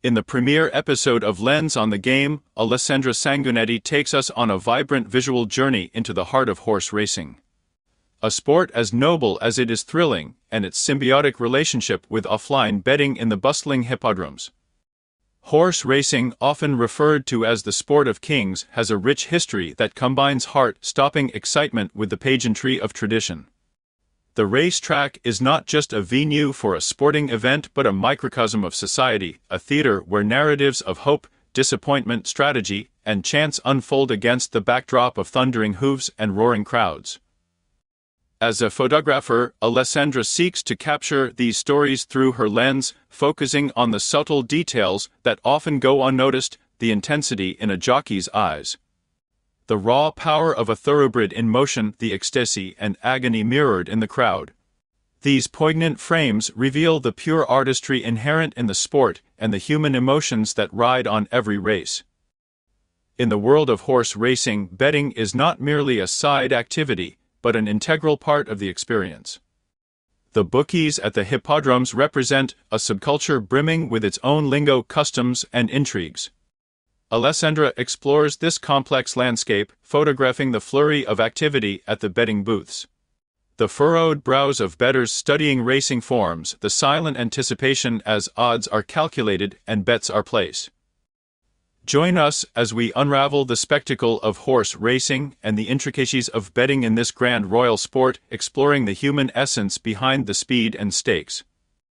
In the premiere episode of Lens on the Game, Alessandra Sanguinetti takes us on a vibrant visual journey into the heart of horse racing. A sport as noble as it is thrilling, and its symbiotic relationship with offline betting in the bustling hippodromes. Horse racing, often referred to as the sport of kings, has a rich history that combines heart-stopping excitement with the pageantry of tradition. The racetrack is not just a venue for a sporting event but a microcosm of society, a theater where narratives of hope, disappointment, strategy, and chance unfold against the backdrop of thundering hooves and roaring crowds. As a photographer, Alessandra seeks to capture these stories through her lens, focusing on the subtle details that often go unnoticed, the intensity in a jockey's eyes, the raw power of a thoroughbred in motion, the ecstasy and agony mirrored in the crowd. These poignant frames reveal the pure artistry inherent in the sport and the human emotions that ride on every race. In the world of horse racing, betting is not merely a side activity, but an integral part of the experience. The bookies at the hippodromes represent a subculture brimming with its own lingo, customs, and intrigues. Alessandra explores this complex landscape, photographing the flurry of activity at the betting booths. The furrowed brows of bettors studying racing forms, the silent anticipation as odds are calculated and bets are placed. Join us as we unravel the spectacle of horse racing and the intricacies of betting in this grand royal sport, exploring the human essence behind the speed and stakes.